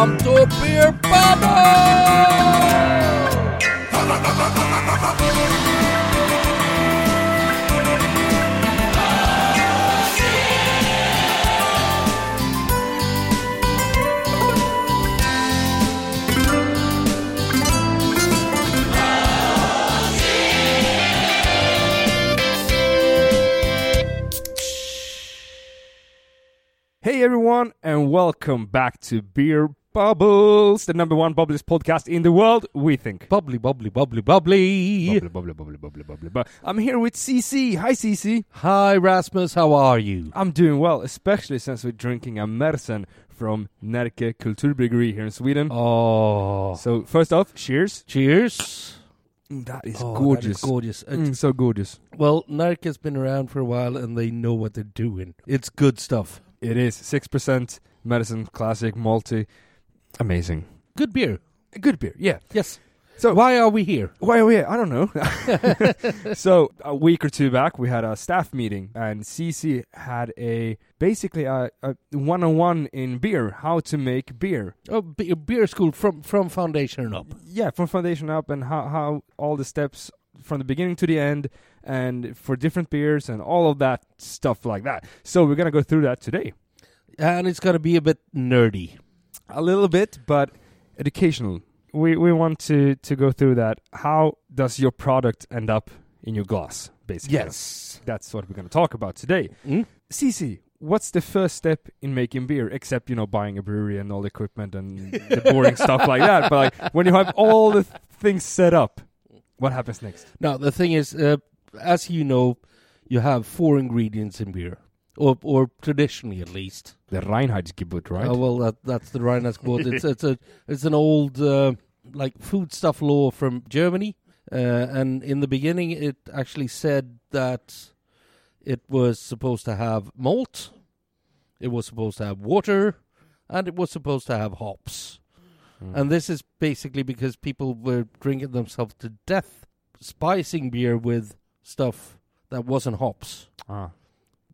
Welcome to Beer Bubble! Hey everyone, and welcome back to Beer Bubbles, the number one bubbliest podcast in the world, we think. Bubbly, bubbly, bubbly, bubbly. Bubbly, bubbly, bubbly, bubbly, bubbly, bu- I'm here with CC. Hi, CC. Hi, Rasmus. How are you? I'm doing well, especially since we're drinking a Märzen from Närke Kulturbryggeri here in Sweden. Oh. So, first off, cheers. Cheers. Mm, That is Oh, gorgeous. That is gorgeous. Mm, so gorgeous. Well, Närke has been around for a while and they know what they're doing. It's good stuff. It is 6% Märzen, classic, malty. Amazing. Good beer. Good beer, yeah. Yes. So- why are we here? Why are we here? I don't know. so a week or two back, we had a staff meeting, and CC had a basically a, a one-on-one in beer, how to make beer. Oh, be- beer school from from foundation up. Yeah, from foundation up, and how how all the steps from the beginning to the end, and for different beers and all of that stuff like that. So we're gonna go through that today, And it's going to be a bit nerdy. A little bit, but educational. We we want to to go through that. How does your product end up in your glass? Basically, Yes. that's what we're gonna talk about today. Mm? CC, what's the first step in making beer, except you know buying a brewery and all the equipment and the boring stuff like that? But like when you have all the th- things set up, what happens next? Now, the thing is, uh, as you know, you have four ingredients in beer. Or, or traditionally at least. The Reinheitsgebot, right? Uh, well, that, that's the Reinheitsgebot. it's it's a it's an old uh, like foodstuff law from Germany, uh, and in the beginning, it actually said that it was supposed to have malt, it was supposed to have water, and it was supposed to have hops. Mm. And this is basically because people were drinking themselves to death, spicing beer with stuff that wasn't hops, ah,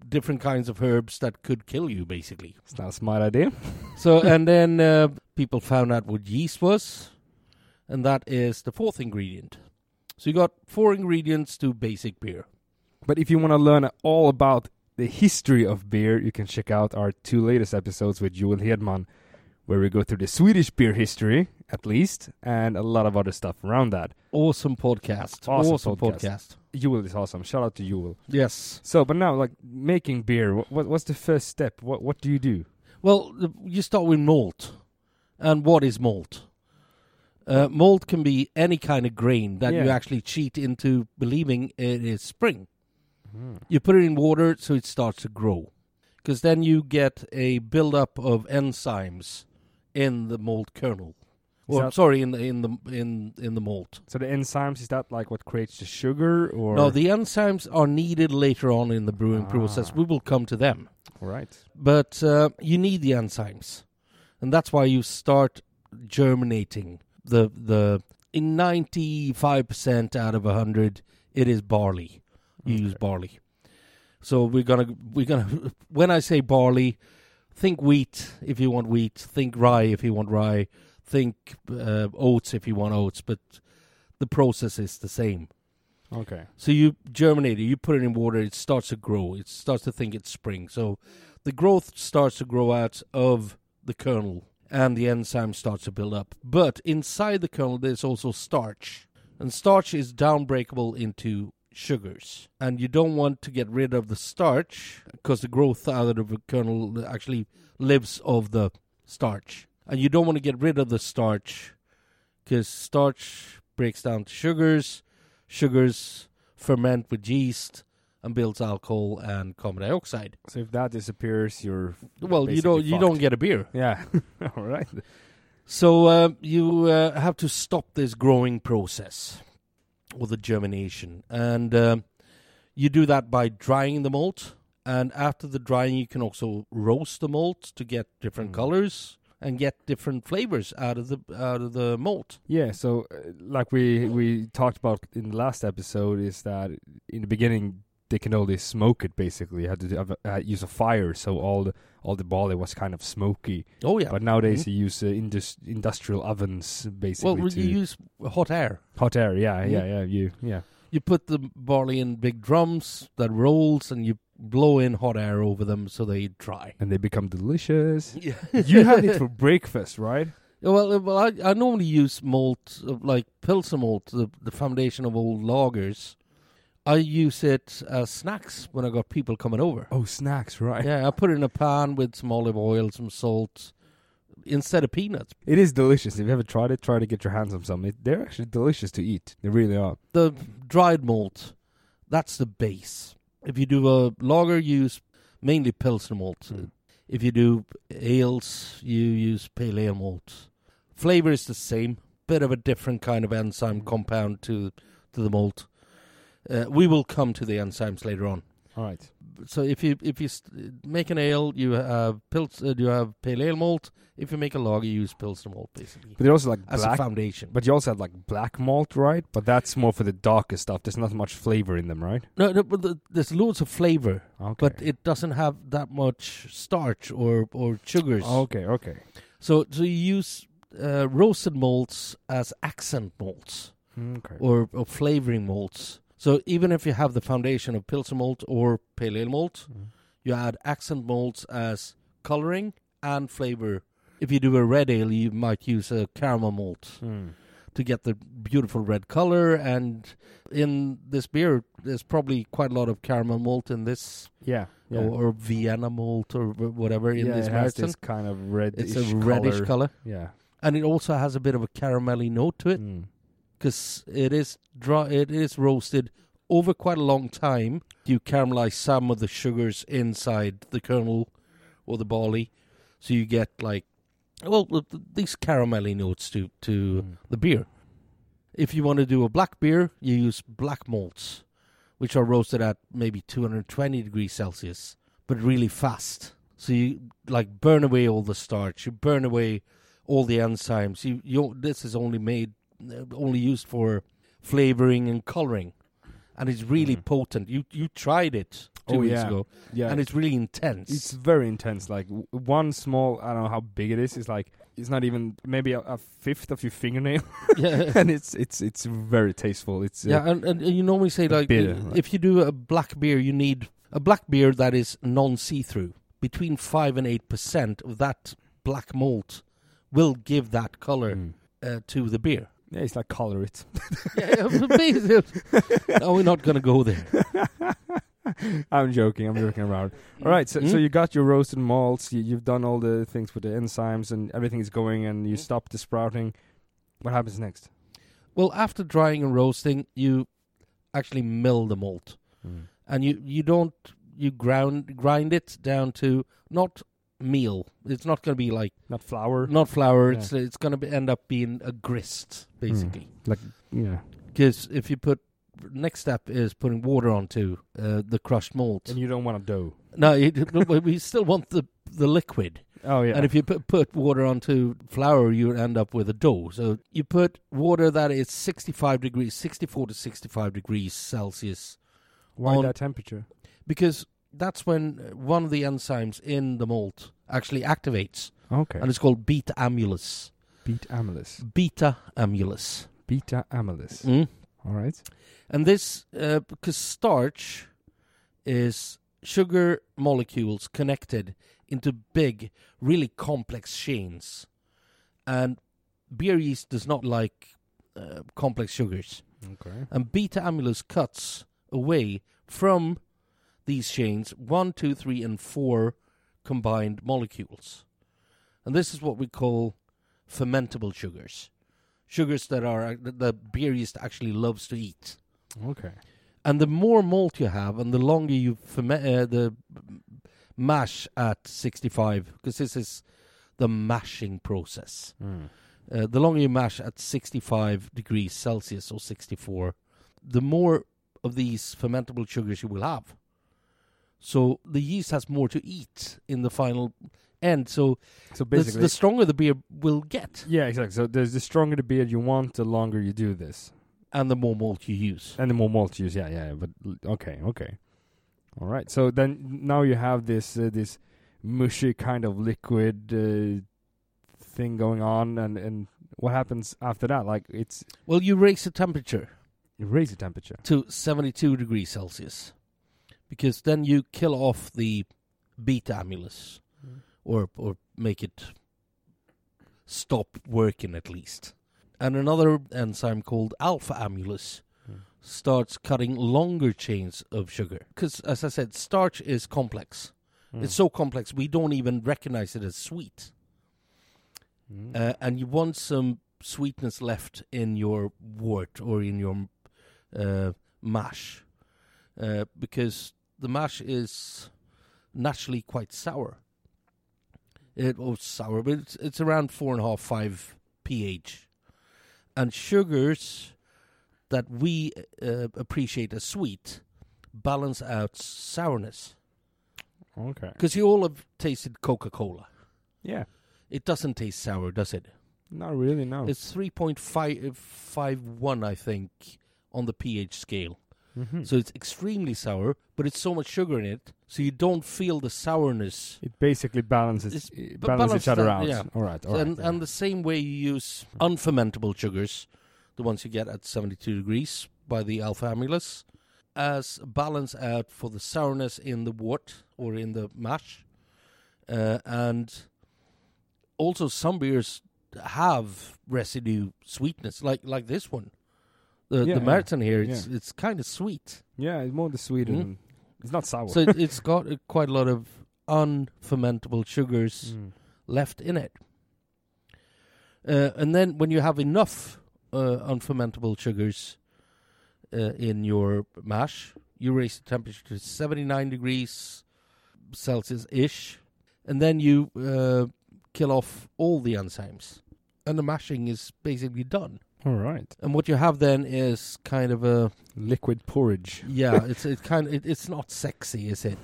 different kinds of herbs that could kill you, basically. it's not a smart idea. So and then uh, people found out what yeast was, and that is the fourth ingredient. So you got four ingredients to basic beer. But if you want to learn all about the history of beer, you can check out our two latest episodes with Joel Hedman, where we go through the Swedish beer history, at least, and a lot of other stuff around that. Awesome podcast. Awesome podcast. podcast. Joel is awesome. Shout out to Joel. Yes. So, but now, like making beer, what, what what's the first step? What what do you do? Well, you start with malt. And what is malt? Uh, malt can be any kind of grain that you actually cheat into believing it is spring. You put it in water so it starts to grow. Because then you get a buildup of enzymes in the malt kernel. Or that- sorry, in the in the in in the malt. So the enzymes is that like what creates the sugar, or No, the enzymes are needed later on in the brewing process. Ah. We will come to them. All right? But uh, you need the enzymes, and that's why you start germinating the the in ninety five percent out of hundred it is barley. You use barley. So we're gonna we're gonna when I say barley, think wheat if you want wheat. Think rye if you want rye. Think uh, oats if you want oats. But the process is the same. Okay. So you germinate it, you put it in water, it starts to grow. It starts to think it's spring. So the growth starts to grow out of the kernel and the enzyme starts to build up. But inside the kernel there's also starch. And starch is downbreakable into sugars. And you don't want to get rid of the starch because the growth out of the kernel actually lives of the starch. And you don't want to get rid of the starch because starch breaks down to sugars sugars ferment with yeast and builds alcohol and carbon dioxide. So if that disappears, you're Well, you don't you don't get a beer. yeah. All right. So uh, you uh, have to stop this growing process or the germination, and um you do that by drying the malt. And after the drying, you can also roast the malt to get different Mm. colors and get different flavors out of the out of the malt. Yeah, so uh, like we we talked about in the last episode is that in the beginning they can only smoke it basically. You had to have a- uh, use a fire, so all the all the barley was kind of smoky. Oh yeah. But nowadays Mhm. you use uh, indus- industrial ovens basically well, you use hot air. hot air. Yeah, yeah, Mhm. yeah. You yeah. You put the barley in big drums that rolls, and you blow in hot air over them so they dry. And they become delicious. Yeah. you had it for breakfast, right? Well, uh, well, I, I normally use malt uh, like Pilsner malt, the, the foundation of old lagers. I use it as snacks when I got people coming over. Oh, snacks, right? Yeah, I put it in a pan with some olive oil, some salt, instead of peanuts. It is delicious. If you ever tried it, try to get your hands on some. It, they're actually delicious to eat. They really are. The dried malt, that's the base. If you do a lager, you use mainly Pilsner malt. Mm. If you do ales, you use pale ale malt. Flavor is the same, bit of a different kind of enzyme compound to to the malt. Uh, we will come to the enzymes later on. All right. So if you if you st- make an ale, you have pils, uh, you have pale ale malt. If you make a lager, you use Pilsner malt basically But they're also like as a black. foundation. But you also have like black malt, right? But that's more for the darker stuff. There's not much flavor in them, right? no, no, but the, there's loads of flavor, Okay. but it doesn't have that much starch or or sugars. okay, okay. So so you use uh, roasted malts as accent malts Okay. or, or flavoring malts. So even if you have the foundation of Pilsner malt or pale ale malt, Mm. you add accent malts as coloring and flavor. If you do a red ale, you might use a caramel malt Mm. to get the beautiful red color. And in this beer, there's probably quite a lot of caramel malt in this, Yeah. Yeah. or, or Vienna malt, or wh- whatever in yeah, this it has this kind of reddish It's a reddish color. Yeah. and it also has a bit of a caramelly note to it Mm. Because it is dry. It is roasted over quite a long time. You caramelize some of the sugars inside the kernel or the barley, so you get like well th- th- these caramelly notes to to Mm. the beer. If you want to do a black beer, you use black malts, which are roasted at maybe 220 degrees Celsius, but really fast. So you like burn away all the starch, you burn away all the enzymes. You, you this is only made, only used for flavoring and coloring, and it's really Mhm. potent. You you tried it two Oh, weeks yeah. ago, Yeah. and it's really intense. It's very intense. Like w- one small, I don't know how big it is. It's like it's not even maybe a, a fifth of your fingernail, yeah. and it's it's it's very tasteful. It's uh, Yeah, and, and you normally say like bitter, i- right? if you do a black beer, you need a black beer that is non-see-through. Between five and eight percent of that black malt will give that color mm. uh, to the beer. Yeah, it's like color it. yeah, no, we're not going to go there. I'm joking. I'm joking around. All right, so, so Mm. you got your roasted malts. You, you've done all the things with the enzymes, and everything is going, and you Mm. stop the sprouting. What happens next? Well, after drying and roasting, you actually mill the malt, Mm. and you you don't you ground grind it down to not meal. It's not going to be like Not flour. not flour. Yeah. It's it's going to end up being a grist basically. Like yeah, Because if you put next step is putting water onto uh, the crushed malt. and you don't want a dough. no, you, no, we still want the the liquid. Oh yeah. And if you put, put water onto flour, you end up with a dough. So you put water that is 65 degrees, 64 to 65 degrees Celsius, why on- that temperature? because that's when uh, one of the enzymes in the malt actually activates, Okay. and it's called beta amylase. Beta amylase. Beta amylase. Beta amylase. Mm. All right. And this, uh, because starch is sugar molecules connected into big, really complex chains. And beer yeast does not like uh, complex sugars. Okay. And beta amylase cuts away from these chains one, two, three, and four combined molecules. And this is what we call fermentable sugars. Sugars that are that the beer yeast actually loves to eat. Okay. And the more malt you have, and the longer you ferment uh, the mash at 65, because this is the mashing process. Mm. Uh, the longer you mash at 65 degrees Celsius or 64, the more of these fermentable sugars you will have. So the yeast has more to eat in the final end. So So the, basically, the stronger the beer will get, yeah, exactly. So there's the stronger the beer you want, the longer you do this, and the more malt you use. and the more malt you use. Yeah, yeah. But okay, okay. All right. So then now you have this uh, this mushy kind of liquid uh, thing going on, and and what happens after that? Like it's Well, you raise the temperature you raise the temperature. to 72 degrees Celsius because then you kill off the beta amylase or or make it stop working at least. And another enzyme called alpha amylase Mm. starts cutting longer chains of sugar because as I said starch is complex. Mm. It's so complex we don't even recognize it as sweet. Mm. Uh, and you want some sweetness left in your wort or in your uh, mash, uh, because the mash is naturally quite sour. It was sour, but it's, it's around four and a half, five pH, and sugars that we uh, appreciate as sweet balance out sourness. okay. Because you all have tasted Coca Cola. Yeah. It doesn't taste sour, does it? Not really. No. It's 3.51, I think, on the pH scale. Mm-hmm. So it's extremely sour, but it's so much sugar in it, so you don't feel the sourness. it basically balances it balances each other out, out. yeah. All right. All right. and, yeah. and the same way you use unfermentable sugars, the ones you get at 72 degrees by the alpha amylase, as a balance out for the sourness in the wort or in the mash. Uh, and also some beers have residue sweetness, like like this one. The Yeah, the marathon here, it's it's kind of sweet. yeah, it's more the sweet Mm. it's not sour. So it, it's got uh, quite a lot of unfermentable sugars Mm. left in it. Uh, and then when you have enough uh, unfermentable sugars uh, in your mash, you raise the temperature to 79 degrees Celsius ish, and then you uh, kill off all the enzymes, and the mashing is basically done. All right. And what you have then is kind of a Liquid porridge. yeah, it's it kind of it, it's not sexy, is it?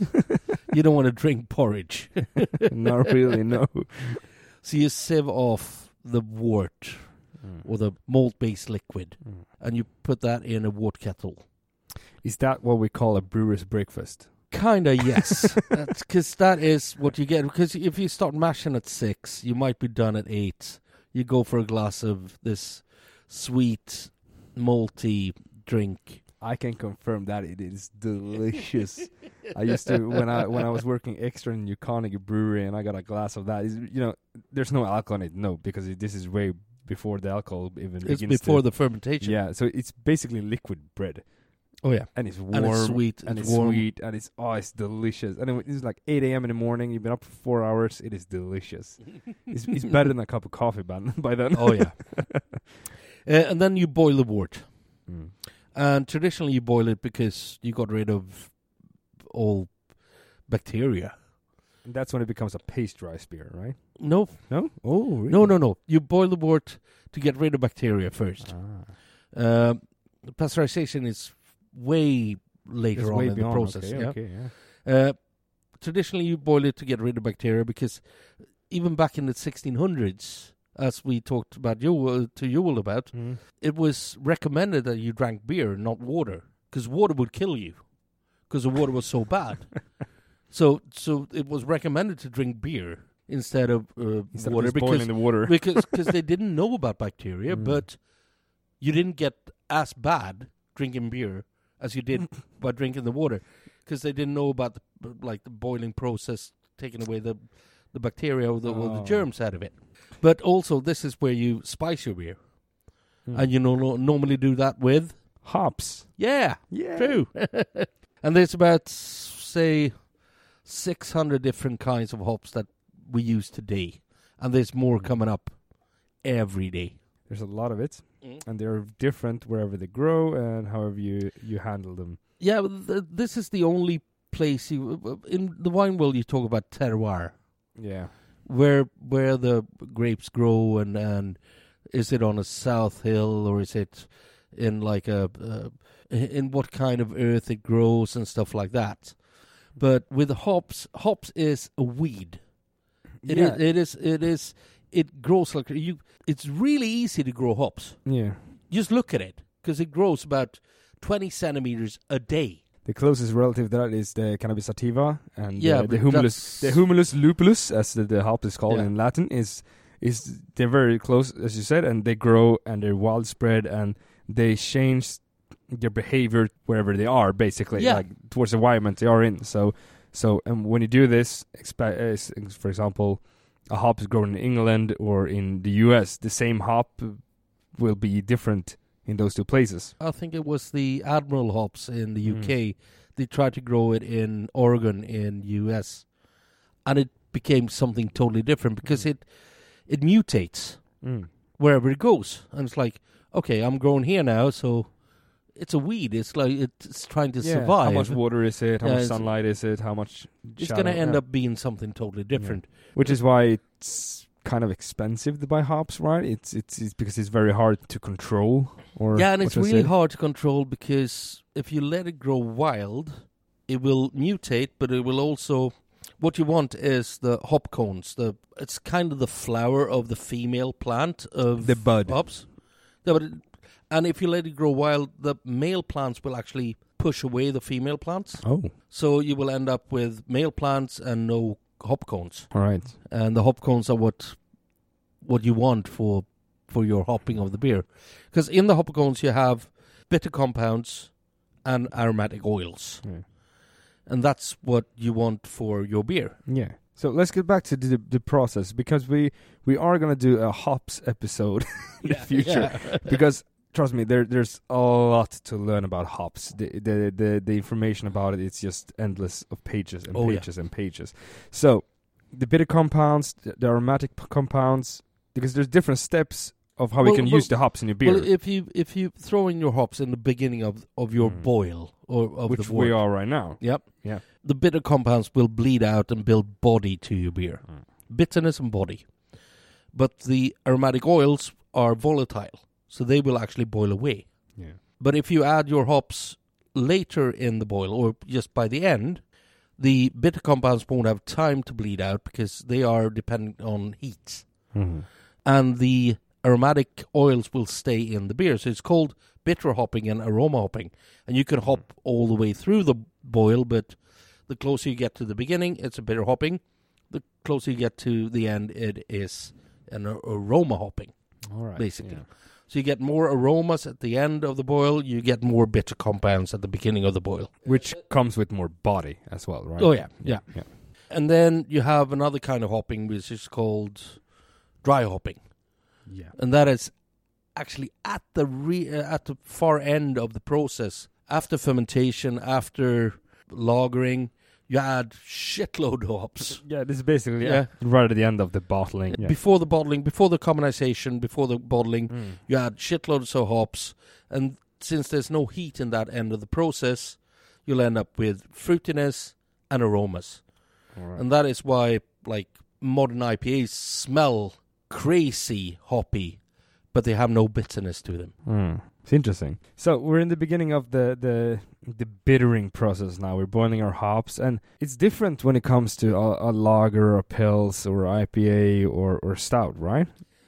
you don't want to drink porridge, not really. No. so you sieve off the wort Mm. or the malt-based liquid, Mm. and you put that in a wort kettle. Is that what we call a brewer's breakfast? Kinda, yes, because that is what you get. Because if you start mashing at six, you might be done at eight. You go for a glass of this sweet, malty drink. I can confirm that it is delicious. I used to when I when I was working extra in Carnegie Brewery and I got a glass of that. Is you know, there's no alcohol in it, no, because it, this is way before the alcohol even It's begins. before to, the fermentation. yeah, so it's basically liquid bread Oh yeah, and it's warm and it's sweet. and it's, it's warm. sweet and it's oh it's delicious. And it- it's like 8 a.m. in the morning. You've been up for four hours. It is delicious. It's, it's better than a cup of coffee, by, by then. oh yeah. Uh, and then you boil the wort. Mm. And traditionally, you boil it because you got rid of all bacteria. And that's when it becomes a pasteurized beer, right? No, No. Oh, really? no, no, no. You boil the wort to get rid of bacteria first. Ah. Uh, pasteurization is way later It's on way in the process. Okay, yeah. okay, yeah. Uh, traditionally, you boil it to get rid of bacteria because even back in the 1600s, as we talked about you uh, to Joel about, Mm. it was recommended that you drank beer, not water, because water would kill you, because the water was so bad. so, so it was recommended to drink beer instead of uh, Instead water of because water. because cause they didn't know about bacteria, Mm. but you didn't get as bad drinking beer as you did by drinking the water, because they didn't know about the, like the boiling process taking away the the bacteria or the, or the Oh. germs out of it. But also, this is where you spice your beer, Mm. and you know, normally do that with hops. yeah, Yeah. true. and there's about say six hundred different kinds of hops that we use today, and there's more Mm. coming up every day. There's a lot of it, and they're different wherever they grow and however you you handle them. Yeah, th- this is the only place you in the wine world you talk about terroir, Yeah. Where where the grapes grow, and and is it on a south hill or is it in like a uh, in what kind of earth it grows and stuff like that. But with hops, hops is a weed. It is. yeah. It is. It is. It grows like you. It's really easy to grow hops. yeah. Just look at it because it grows about twenty centimeters a day. The closest relative to that is the cannabis sativa and Yeah, uh, the humulus, the humulus lupulus, as the, the hop is called Yeah. in Latin, is is they're very close, as you said, and they grow and they're widespread and they change their behavior wherever they are, basically, Yeah. like towards the environment they are in. So, so and when you do this, expe- uh, for example, a hop is grown in England or in the U.S., the same hop will be different in those two places. I think it was the Admiral hops in the Mm. UK. They tried to grow it in Oregon in US, and it became something totally different because Mm. it it mutates wherever it goes, and it's like, okay, I'm growing here now, so it's a weed. It's like it's trying to Yeah, survive. How much water is it? How Yeah, much sunlight is it? How much? it's going to end yeah. up being something totally different. Which is why it's kind of expensive to buy hops, right? It's it's, it's because it's very hard to control. Or Yeah, and it's really it? hard to control because if you let it grow wild, it will mutate, but it will also. What you want is the hop cones. The it's kind of the flower of the female plant of The bud. hops. Yeah, but it, and if you let it grow wild, the male plants will actually push away the female plants. Oh, So you will end up with male plants and no hop cones. all right. and the hop cones are what what you want for for your hopping of the beer. Because in the hop cones you have bitter compounds and aromatic oils, Yeah. and that's what you want for your beer. Yeah. So let's get back to the the process because we we are gonna do a hops episode in the future because trust me there there's a lot to learn about hops the the the, the information about it it's just endless of pages and Oh, yeah. pages and pages so the bitter compounds the, the aromatic compounds because there's different steps of how Well, we can well- use the hops in your beer Well, if you if you throw in your hops in the beginning of of your Mm. boil or of which we are right now Yep. Yeah. The bitter compounds will bleed out and build body to your beer. Mm. Bitterness and body. But the aromatic oils are volatile, so they will actually boil away. yeah But if you add your hops later in the boil or just by the end, the bitter compounds won't have time to bleed out because they are dependent on heat. mm-hmm. And the aromatic oils will stay in the beer. So it's called bitter hopping and aroma hopping. And you can mm-hmm. hop all the way through the boil, but the closer you get to the beginning, it's a bitter hopping. The closer you get to the end, it is an aroma hopping. all right basically. yeah. So you get more aromas at the end of the boil, you get more bitter compounds at the beginning of the boil. which comes with more body as well right Oh, yeah, yeah. yeah And then you have another kind of hopping which is called dry hopping. Yeah And that is actually at the re- uh, at the far end of the process after fermentation, after lagering, you add shitload of hops. yeah this is basically Yeah. right at the end of the bottling yeah. Before the bottling, before the carbonization, before the bottling, Mm. you add shitloads of hops, and since there's no heat in that end of the process, you'll end up with fruitiness and aromas, right. and that is why like modern IPAs smell crazy hoppy, but they have no bitterness to them. Mm. It's interesting. So we're in the beginning of the the the bittering process now. We're boiling our hops, and it's different when it comes to a, a lager, or pils, or IPA, or or stout, right?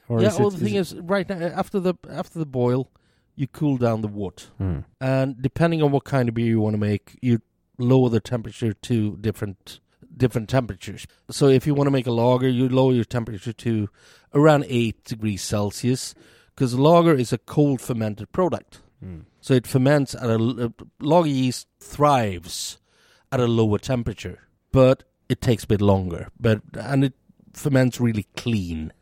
Or yeah. is well, it- the thing is, right now after the after the boil, you cool down the wort, Mm. and depending on what kind of beer you want to make, you lower the temperature to different different temperatures. So if you want to make a lager, you lower your temperature to around eight degrees Celsius, because lager is a cold fermented product. Mm. So it ferments at a lager yeast thrives at a lower temperature, but it takes a bit longer. But and it ferments really clean.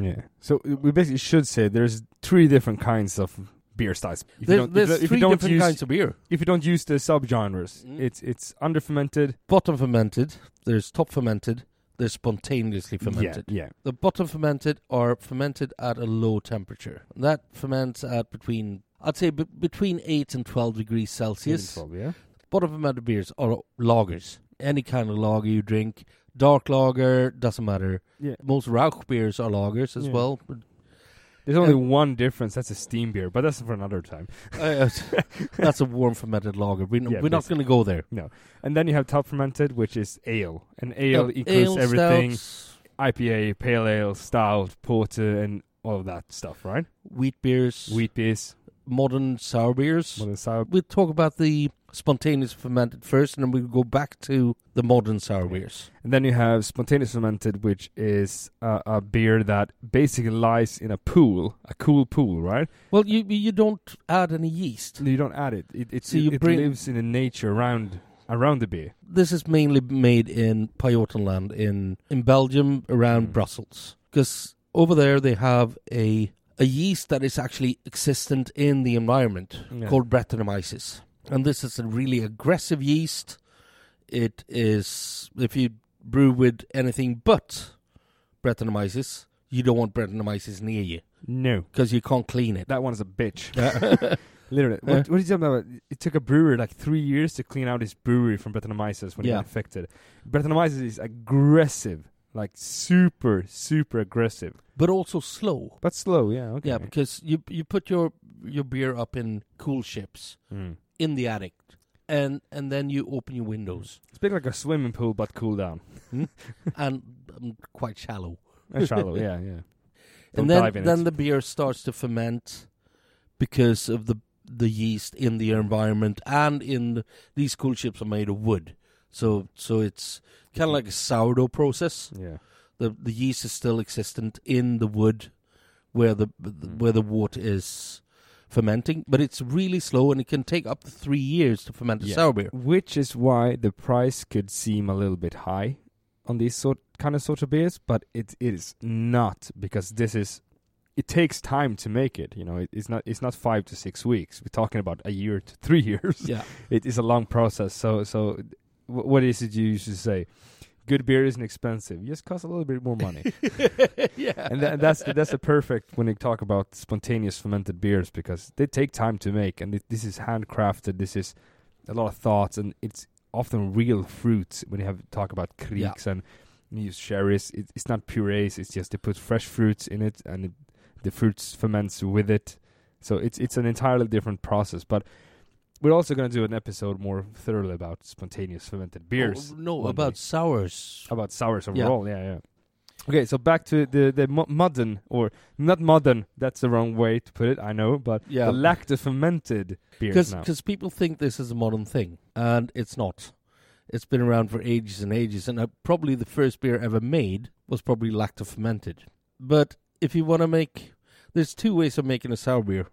Yeah. So we basically should say there's three different kinds of beer styles. If you There's, don't, if there's if you three don't different use kinds of beer. if you don't use the subgenres, Mm. it's it's under fermented. Bottom fermented. There's top fermented. There's spontaneously fermented. Yeah. The bottom fermented are fermented at a low temperature. That ferments at between, I'd say, be- between 8 and 12 degrees. Celsius. Probably, yeah. Bottom fermented beers are lagers. Any kind of lager you drink. Dark lager, doesn't matter. Yeah. Most Rauch beers are lagers as Yeah. well. There's only one difference. That's a steam beer, but that's for another time. Uh, that's a warm fermented lager. We, Yeah, we're not going to go there. No. And then you have top fermented, which is ale. And ale Uh, includes ale, everything: stouts, IPA, pale ale, stout, porter, and all of that stuff, right? wheat beers, Wheat beers. modern sour beers. Modern sour. We'll talk about the spontaneous fermented first, and then we'll go back to the modern sour beers. And then you have spontaneous fermented, which is uh, a beer that basically lies in a pool, a cool pool, right? Well, you you don't add any yeast. You don't add it. It it, So you it, lives in the nature around around the beer. This is mainly made in Pajottenland in in Belgium around Mm. Brussels because over there they have a a yeast that is actually existent in the environment Yeah. called Brettanomyces, and this is a really aggressive yeast. It is if you brew with anything but Brettanomyces, you don't want Brettanomyces near you No, because you can't clean it. that one's a bitch. Literally. What, what are you talking about? It took a brewer like three years to clean out his brewery from Brettanomyces when he Yeah. got infected. Brettanomyces is aggressive, like super, super aggressive, but also slow. but slow. Yeah. Okay. Yeah, because you you put your your beer up in coolships Mm. In the attic, and and then you open your windows, It's a bit like a swimming pool, but cool down hmm? and um, quite shallow. and shallow. yeah, yeah. Don't and then then it. the beer starts to ferment because of the the yeast in the environment, and in the, these coolships are made of wood, so so it's kind of like a sourdough process. yeah. The the yeast is still existent in the wood where the mm. where the water is fermenting, but it's really slow, and it can take up to three years to ferment a sour beer. Which is why the price could seem a little bit high on these sort kind of sort of beers, but it is not because this is. It takes time to make it. You know, it, it's not. It's not five to six weeks. We're talking about a year to three years. Yeah. it is a long process. So, so wh- what is it you used to say? Good beer isn't expensive. It just costs a little bit more money. yeah. and tha- that's the, that's the perfect when you talk about spontaneous fermented beers because they take time to make and it, this is handcrafted this is a lot of thoughts and it's often real fruits when you have talk about krieks and you use sherries it, it's not purees it's just they put fresh fruits in it and it, the fruits ferments with it so it's it's an entirely different process but we're also going to do an episode more thoroughly about spontaneous fermented beers Oh, no, about day. sours. about sours Yeah. overall. Yeah, yeah. Okay, so back to the the mo- modern or not modern. That's the wrong way to put it. I know, but Yeah. the lacto fermented beers now. Because people think this is a modern thing, and it's not. It's been around for ages and ages, and uh, probably the first beer ever made was probably lacto fermented. But if you want to make, there's two ways of making a sour beer.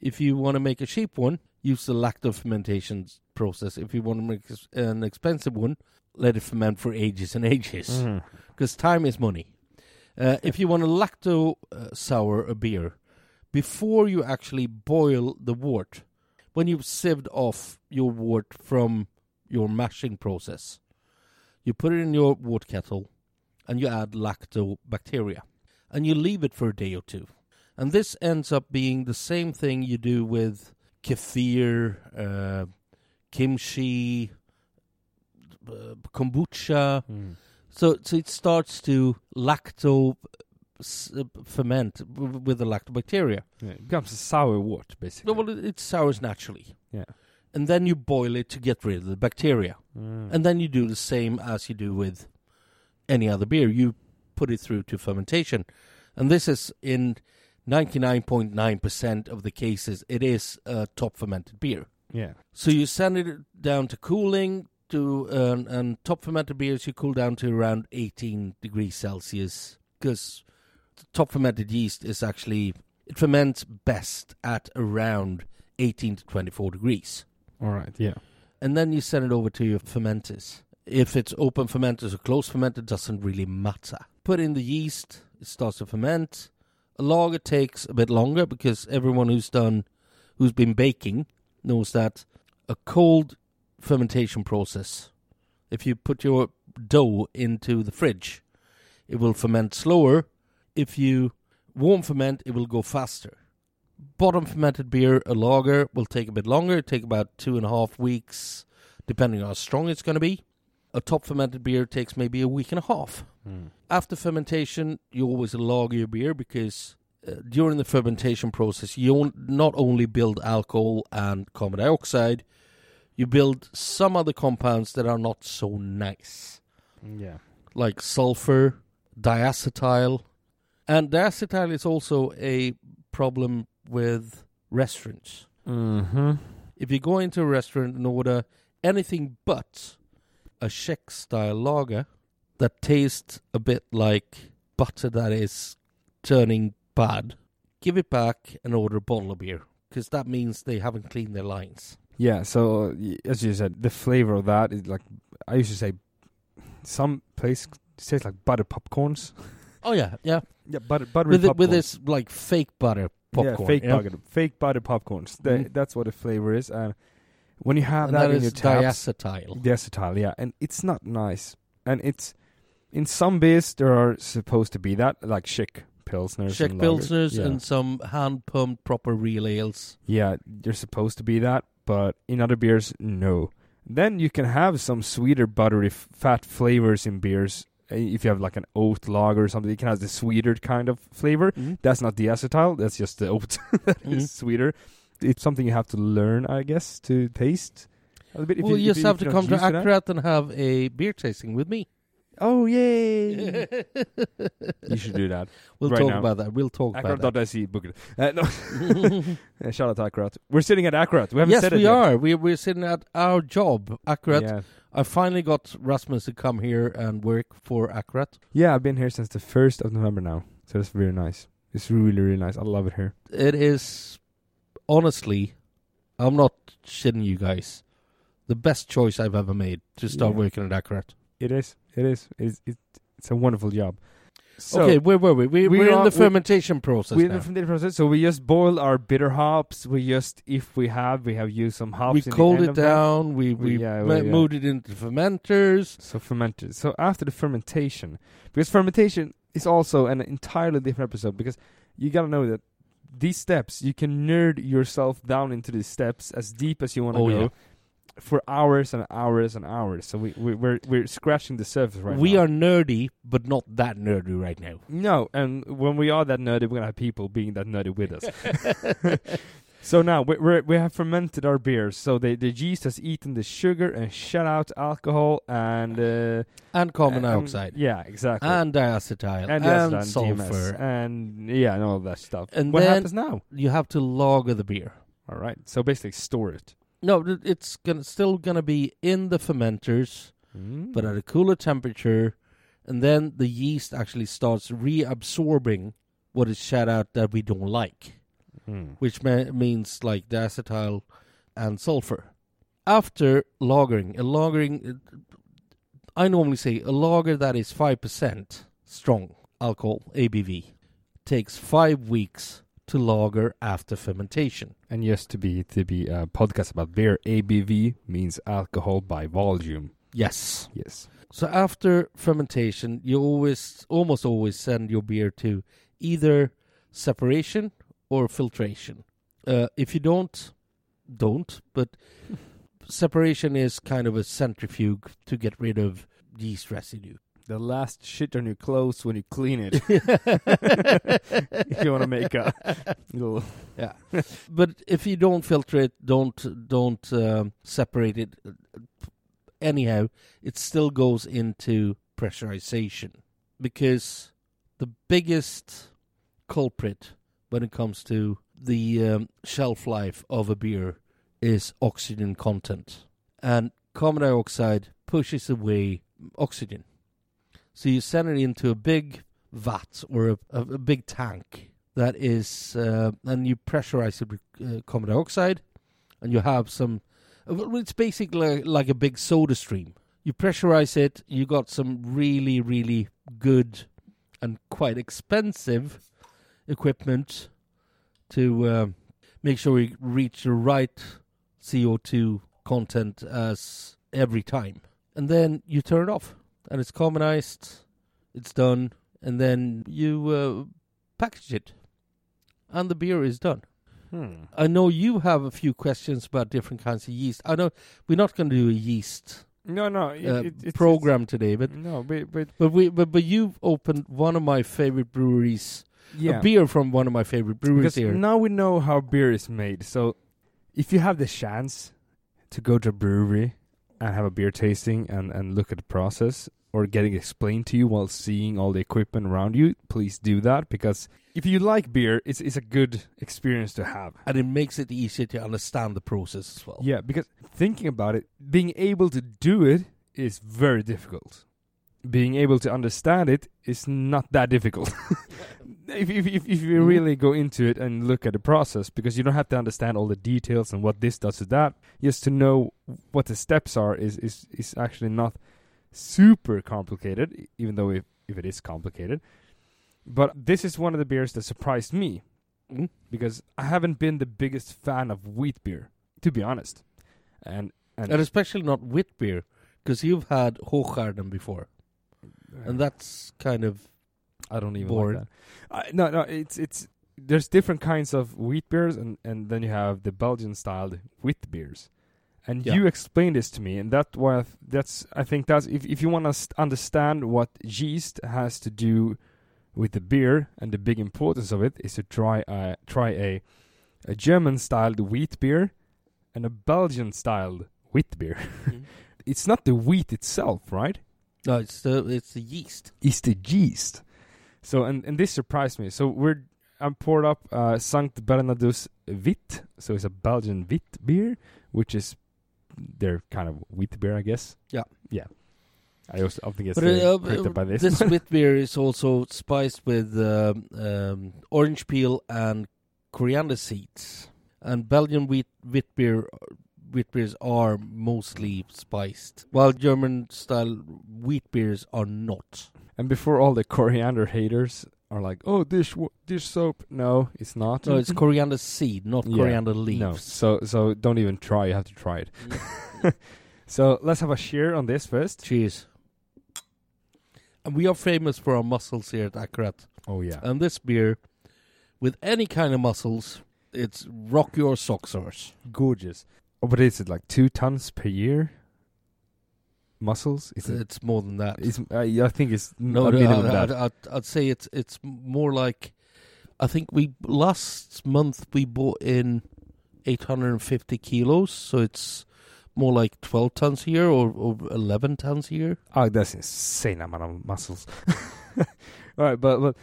If you want to make a cheap one, use the lacto fermentation process. If you want to make an expensive one, let it ferment for ages and ages. Because time is money. Uh, if you want to lacto uh, sour a beer, before you actually boil the wort, when you've sieved off your wort from your mashing process, you put it in your wort kettle and you add lactobacteria and you leave it for a day or two. And this ends up being the same thing you do with kefir, uh, kimchi, uh, kombucha. Mm. So, so it starts to lacto s- ferment with the lactobacteria. Yeah, it becomes a sour wort, basically. No, well, it, it sours naturally, yeah. and then you boil it to get rid of the bacteria, Mm. and then you do the same as you do with any other beer. You put it through to fermentation, and this is in ninety nine point nine percent of the cases it is a top fermented beer. yeah. So you send it down to cooling to uh, and top fermented beers you cool down to around 18 degrees Celsius because top fermented yeast is actually it ferments best at around 18 to 24 degrees. All right. Yeah. And then you send it over to your fermenters. If it's open fermenters or closed fermented doesn't really matter. Put in the yeast, it starts to ferment. A lager takes a bit longer because everyone who's done who's been baking knows that a cold fermentation process, if you put your dough into the fridge, it will ferment slower. If you warm ferment, it will go faster. Bottom fermented beer, a lager, will take a bit longer, take about two and a half weeks, depending on how strong it's going to be. A top fermented beer takes maybe a week and a half. Mm. After fermentation, you always lager your beer because uh, during the fermentation process, you on- not only build alcohol and carbon dioxide, you build some other compounds that are not so nice, Yeah. like sulfur, diacetyl. And diacetyl is also a problem with restaurants. Mm-hmm. If you go into a restaurant and order anything but a Czech style lager that tastes a bit like butter that is turning bad, give it back and order a bottle of beer because that means they haven't cleaned their lines. Yeah, so as you said, the flavor of that is like I used to say. Some place tastes like butter popcorns. Oh yeah, yeah. Yeah, butter butter With it, popcorns. with this like fake butter popcorn. Yeah, fake yeah? butter, fake butter popcorns. They, Mhm. That's what the flavor is. And when you have And that, that in your tabs, diacetyl. diacetyl, yeah, and it's not nice. And it's in some beers there are supposed to be that, like Czech pilsners, Czech and pilsners yeah. and some hand pumped proper real ales. yeah, you're supposed to be that, but in other beers, no. Then you can have some sweeter, buttery, f- fat flavors in beers. Uh, If you have like an oat lager or something, you can have the sweeter kind of flavor. That's not the acetyl. That's just the oat. that is Mhm. sweeter. It's something you have to learn, I guess, to taste. A little bit. If well, you, you just you- have if to come to used and have a beer tasting with me. Oh yay! you should do that. we'll Right talk now. about that. We'll talk about that. Akkurat.se, book it. Uh, no. Shout out to Akkurat. We're sitting at Akkurat. We haven't yes, said it we yet. are. We, we're sitting at our job, Akkurat. Yeah. I finally got Rasmus to come here and work for Akkurat. yeah, I've been here since the 1st of November now. So that's very nice. It's really, really nice. I love it here. It is, honestly, I'm not shitting you guys, the best choice I've ever made to start Yeah. working at Akkurat. It is. It is. It's, it's a wonderful job. So, okay, where were we? we we we're in are- the we- fermentation process we now. from the fermentation process. So we just boil our bitter hops. We just, if we have, we have used some hops. we in cooled it down. We We- we yeah, ma- we- moved it into fermenters. So fermented. So after the fermentation, because fermentation is also an entirely different episode. Because you gotta know that these steps, you can nerd yourself down into these steps as deep as you want to Oh, go yeah. For hours and hours and hours. So we, we we're we're scratching the surface right we now. are nerdy, but not that nerdy right now. no, and when we are that nerdy, we're gonna have people being that nerdy with us. So now we we we have fermented our beers. So the the yeast has eaten the sugar and shut out alcohol and uh, and carbon dioxide, Yeah, exactly. and diacetyl, and, and, and sulfur. And yeah, and all that stuff. And what happens now? You have to lager the beer. All right, so basically store it. No, it's gonna still gonna be in the fermenters, Mm. but at a cooler temperature, and then the yeast actually starts reabsorbing what is shat out that we don't like. Mm. which ma- means like diacetyl and sulfur. After lagering, a lagering, I normally say a lager that is 5% strong alcohol, ABV, takes five weeks to lager after fermentation. And yes, to be to be a podcast about beer, ABV means alcohol by volume. Yes. Yes. So after fermentation, you always, almost always send your beer to either separation or filtration. Uh, if you don't, don't. But separation is kind of a centrifuge to get rid of yeast residue. The last shit on your clothes when you clean it. if you want to make a little. yeah. but if you don't filter it, don't don't um, separate it. uh, Anyhow, it still goes into pressurization because the biggest culprit when it comes to the um, shelf life of a beer is oxygen content, and carbon dioxide pushes away oxygen. So you send it into a big vat or a, a, a big tank that is, uh, and you pressurize it with uh, carbon dioxide, and you have some. uh, It's basically like a big SodaStream. You pressurize it. You got some really, really good and quite expensive equipment to um, make sure we reach the right CO2 content as every time. And then you turn it off, and it's carbonized. It's done, and then you uh, package it, and the beer is done. Hmm. I know you have a few questions about different kinds of yeast. I know we're not going to do a yeast No, no. It, uh, it, it's, program today, but no, but, but but we but, but you've opened one of my favorite breweries, yeah. a beer from one of my favorite breweries because here. now we know how beer is made. So if you have the chance to go to a brewery and have a beer tasting and, and look at the process, or getting explained to you while seeing all the equipment around you, please do that because if you like beer, it's it's a good experience to have. And it makes it easier to understand the process as well. Yeah, because thinking about it, being able to do it is very difficult. Being able to understand it is not that difficult. if, if, if, if you Mhm. really go into it and look at the process, because you don't have to understand all the details and what this does to that, just to know what the steps are is, is, is actually not super complicated, even though if, if it is complicated. But this is one of the beers that surprised me Mm. because I haven't been the biggest fan of wheat beer, to be honest. And and, And especially not wit beer, because you've had Hoegaarden before, and that's kind of I don't even boring. like that. I, no, no, it's it's there's different kinds of wheat beers, and and then you have the Belgian styled wheat beers. And Yeah. you explained this to me, and that was that's I think that's if if you want to st- understand what yeast has to do with the beer and the big importance of it is to try a try a a German styled wheat beer and a Belgian styled wheat beer. it's not the wheat itself, right? no, it's the it's the yeast. is the yeast. So and and this surprised me. So we're I poured up uh, Sankt Bernardus Wit. So it's a Belgian wit beer, which is their kind of wheat beer, I guess. Yeah. yeah. I also often get But uh, by this. this wit beer is also spiced with um, um, orange peel and coriander seeds. And Belgian wheat wit beer wheat beers are mostly spiced, while German style wheat beers are not. and before all the coriander haters are like, "Oh, dish wa- dish soap." No, it's not. No, it's coriander seed, not Yeah, coriander No, leaves. so so don't even try. You have to try it. So let's have a share on this first. Cheers. And we are famous for our mussels here at Akkurat. Oh yeah. And this beer, with any kind of mussels, it's rock your socks ours. gorgeous. Oh, is it like two tons per year? Mussels? Is it? It's more than that. It's, uh, I think it's no, a minimum I, that. I, I'd, I'd say it's it's more like. I think we last month we bought in 850 kilos, so it's more like 12 tons a year or, or 11 tons a year. Oh, that's insane amount of muscles. All right, but, but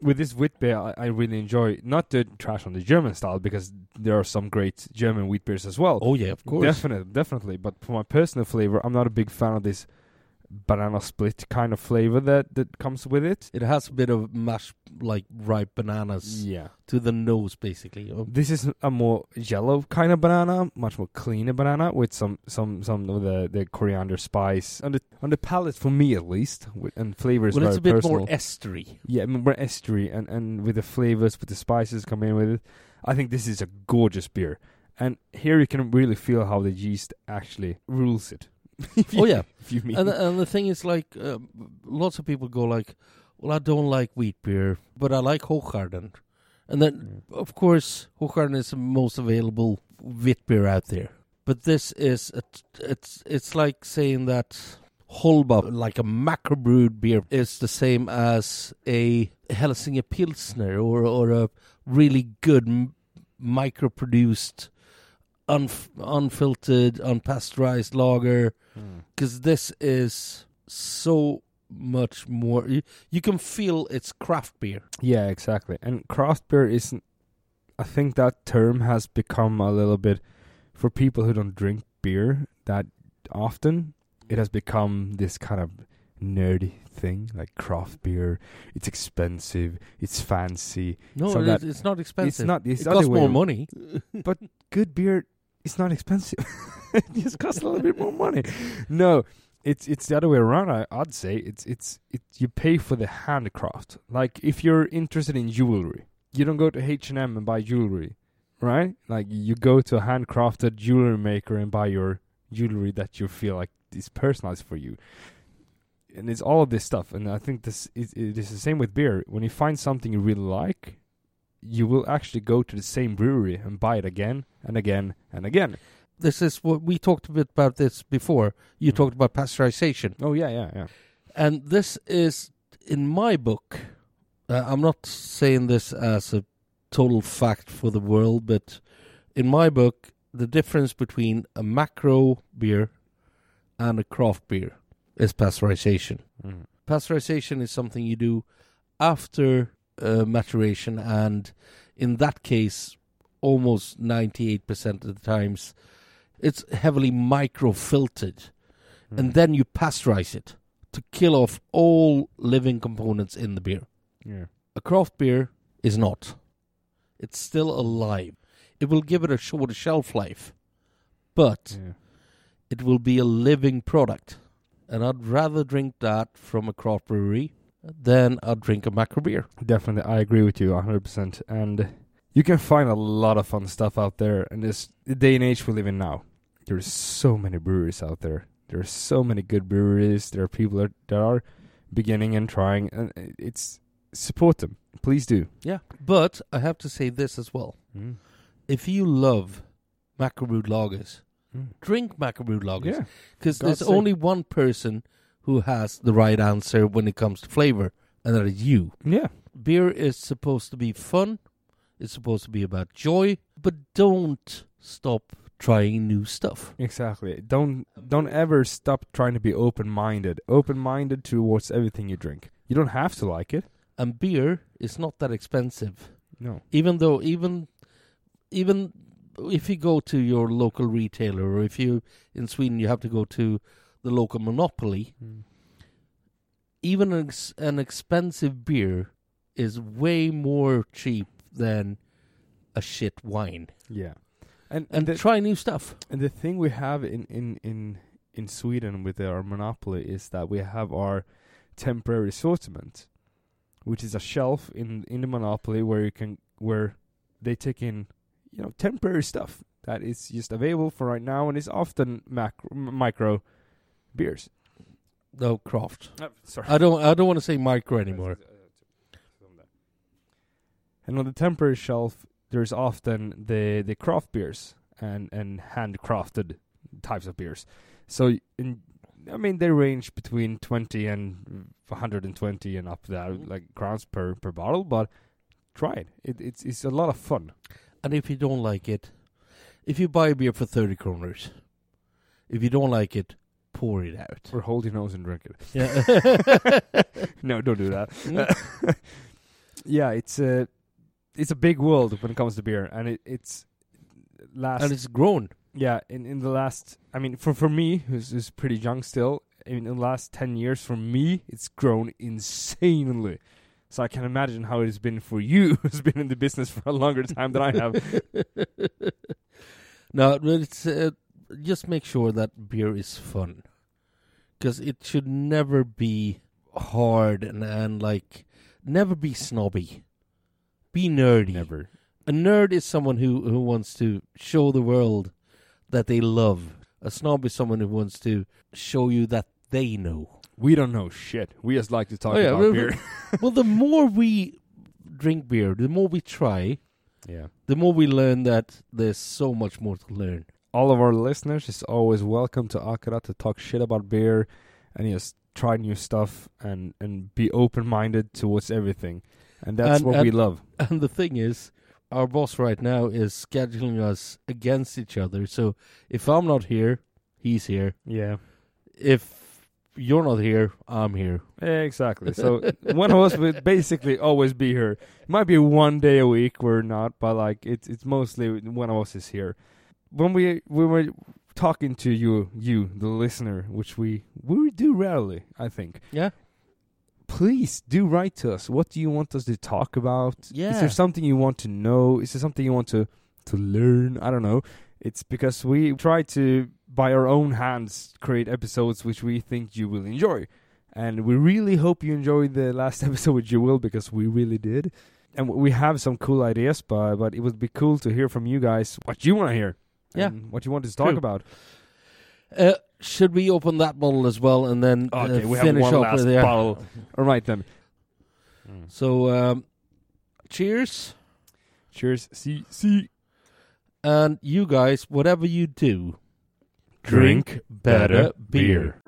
with this wheat beer, I, I really enjoy not the trash on the German style because there are some great German wheat beers as well. Oh yeah, of course. Definitely, definitely. But for my personal flavor, I'm not a big fan of this banana split kind of flavor that, that comes with it. It has a bit of mashed, like ripe bananas Yeah. to the nose, basically. Oh. This is a more yellow kind of banana, much more cleaner banana with some some some of the, the coriander spice on the on the palate for me at least, with, and flavor is Well, very it's a bit personal. more estery. yeah, more estery and and with the flavors, with the spices coming in with it. I think this is a gorgeous beer, and here you can really feel how the yeast actually rules it. You- Oh yeah, if you mean and and the thing is, like, uh, lots of people go like, "Well, I don't like wheat beer, but I like Hoegaarden," and then Mm. of course Hoegaarden is the most available wheat beer out there. But this is a, it's it's like saying that Holba, like a macro brewed beer, is the same as a Helsinki Pilsner or or a really good m- micro-produced, unf- unfiltered, unpasteurized lager Mm. because this is so much more. You, you can feel it's craft beer. Yeah, exactly. And craft beer isn't. I think that term has become a little bit for people who don't drink beer that often. It has become this kind of nerdy thing, like craft beer. It's expensive. It's fancy. No, So it, it's not expensive. It's not. It's it costs more money but Good beer. It's not expensive. it just costs a little bit more money. No, it's it's the other way around. I, I'd say it's it's it. You pay for the handcraft. Like if you're interested in jewelry, you don't go to H and M and buy jewelry, right? Like you go to a handcrafted jewelry maker and buy your jewelry that you feel like is personalized for you. And it's all of this stuff. And I think this is it is the same with beer. When you find something you really like, you will actually go to the same brewery and buy it again and again and again. This is what we talked a bit about this before. You Mm. talked about pasteurization, Oh yeah, yeah, yeah. and this is in my book. Uh, I'm not saying this as a total fact for the world, but in my book, the difference between a macro beer and a craft beer is pasteurization. Mm. Pasteurization is something you do after uh, maturation, and in that case, almost 98% of the times, it's heavily microfiltered, and Mm. then you pasteurize it to kill off all living components in the beer. yeah. A craft beer is not. It's still alive. It will give it a shorter shelf life, but yeah. it will be a living product. And I'd rather drink that from a craft brewery than I'd drink a macro beer. Definitely, I agree with you 100%. And you can find a lot of fun stuff out there. And this day and age we live in now, there's so many breweries out there. There are so many good breweries. There are people that, that are beginning and trying, and it's support them. Please do. Yeah. But I have to say this as well. Mm. If you love macro brewed lagers, Mm. drink macro brewed lagers. Because God's there's sake. only one person who has the right answer when it comes to flavor, and that is you. yeah, Beer is supposed to be fun. It's supposed to be about joy, but don't stop trying new stuff. exactly. Don't don't ever stop trying to be open minded. Open minded towards everything you drink. You don't have to like it. And beer is not that expensive. No. Even though even even if you go to your local retailer or if you in Sweden you have to go to the local monopoly, Mm. even an, ex- an expensive beer is way more cheap than a shit wine. Yeah. And And the, try new stuff. And the thing we have in in in in Sweden with our monopoly is that we have our temporary assortment, which is a shelf in in the monopoly where you can where they take in you know temporary stuff that is just available for right now and is often macro, m- micro beers. No craft. Oh, sorry. I don't I don't want to say micro anymore. And on the temporary shelf, there's often the the craft beers and and handcrafted types of beers. So in I mean they range between 20 and 120 and up there mm-hmm. like crowns per per bottle, but try it. it it's it's a lot of fun. And if you don't like it, if you buy a beer for 30 kroners, if you don't like it, pour it out. Or hold your nose and drink it. Yeah. No, don't do that. Mm. yeah, it's a it's a big world when it comes to beer, and it, it's last and it's grown. yeah in in the last I mean for for me who's who's pretty young still in the last ten years for me it's grown insanely. So I can imagine how it has been for you who's been in the business for a longer time than I have. no, it's uh, just make sure that beer is fun, because it should never be hard and and like never be snobby. Be nerdy. Never. A nerd is someone who who wants to show the world that they love. A snob is someone who wants to show you that they know. We don't know shit. We just like to talk Oh, yeah, about beer. well, the more we drink beer, the more we try, yeah. the more we learn that there's so much more to learn. All of our listeners is always welcome to Akkurat to talk shit about beer and just try new stuff and and be open minded towards everything. And that's And- what we love. And the thing is, our boss right now is scheduling us against each other. So if I'm not here, he's here. Yeah. If you're not here, I'm here. Yeah, exactly. So one of us will basically always be here. It might be one day a week we're not, but like it's it's mostly one of us is here. When we we were talking to you, you the listener, which we we do rarely, I think. Yeah. Please do write to us. What do you want us to talk about? Yeah. Is there something you want to know? Is there something you want to to learn? I don't know. It's because we try to by our own hands create episodes which we think you will enjoy. And we really hope you enjoyed the last episode with you will because we really did. And we have some cool ideas, but but it would be cool to hear from you guys what you want to hear. Yeah. and what you want us to talk True. about. Uh, should we open that bottle as well and then Okay, uh, we have finish one up last with yeah. bottle. All right then. So, um, cheers. Cheers. See see. And you guys, whatever you do, Drink better beer.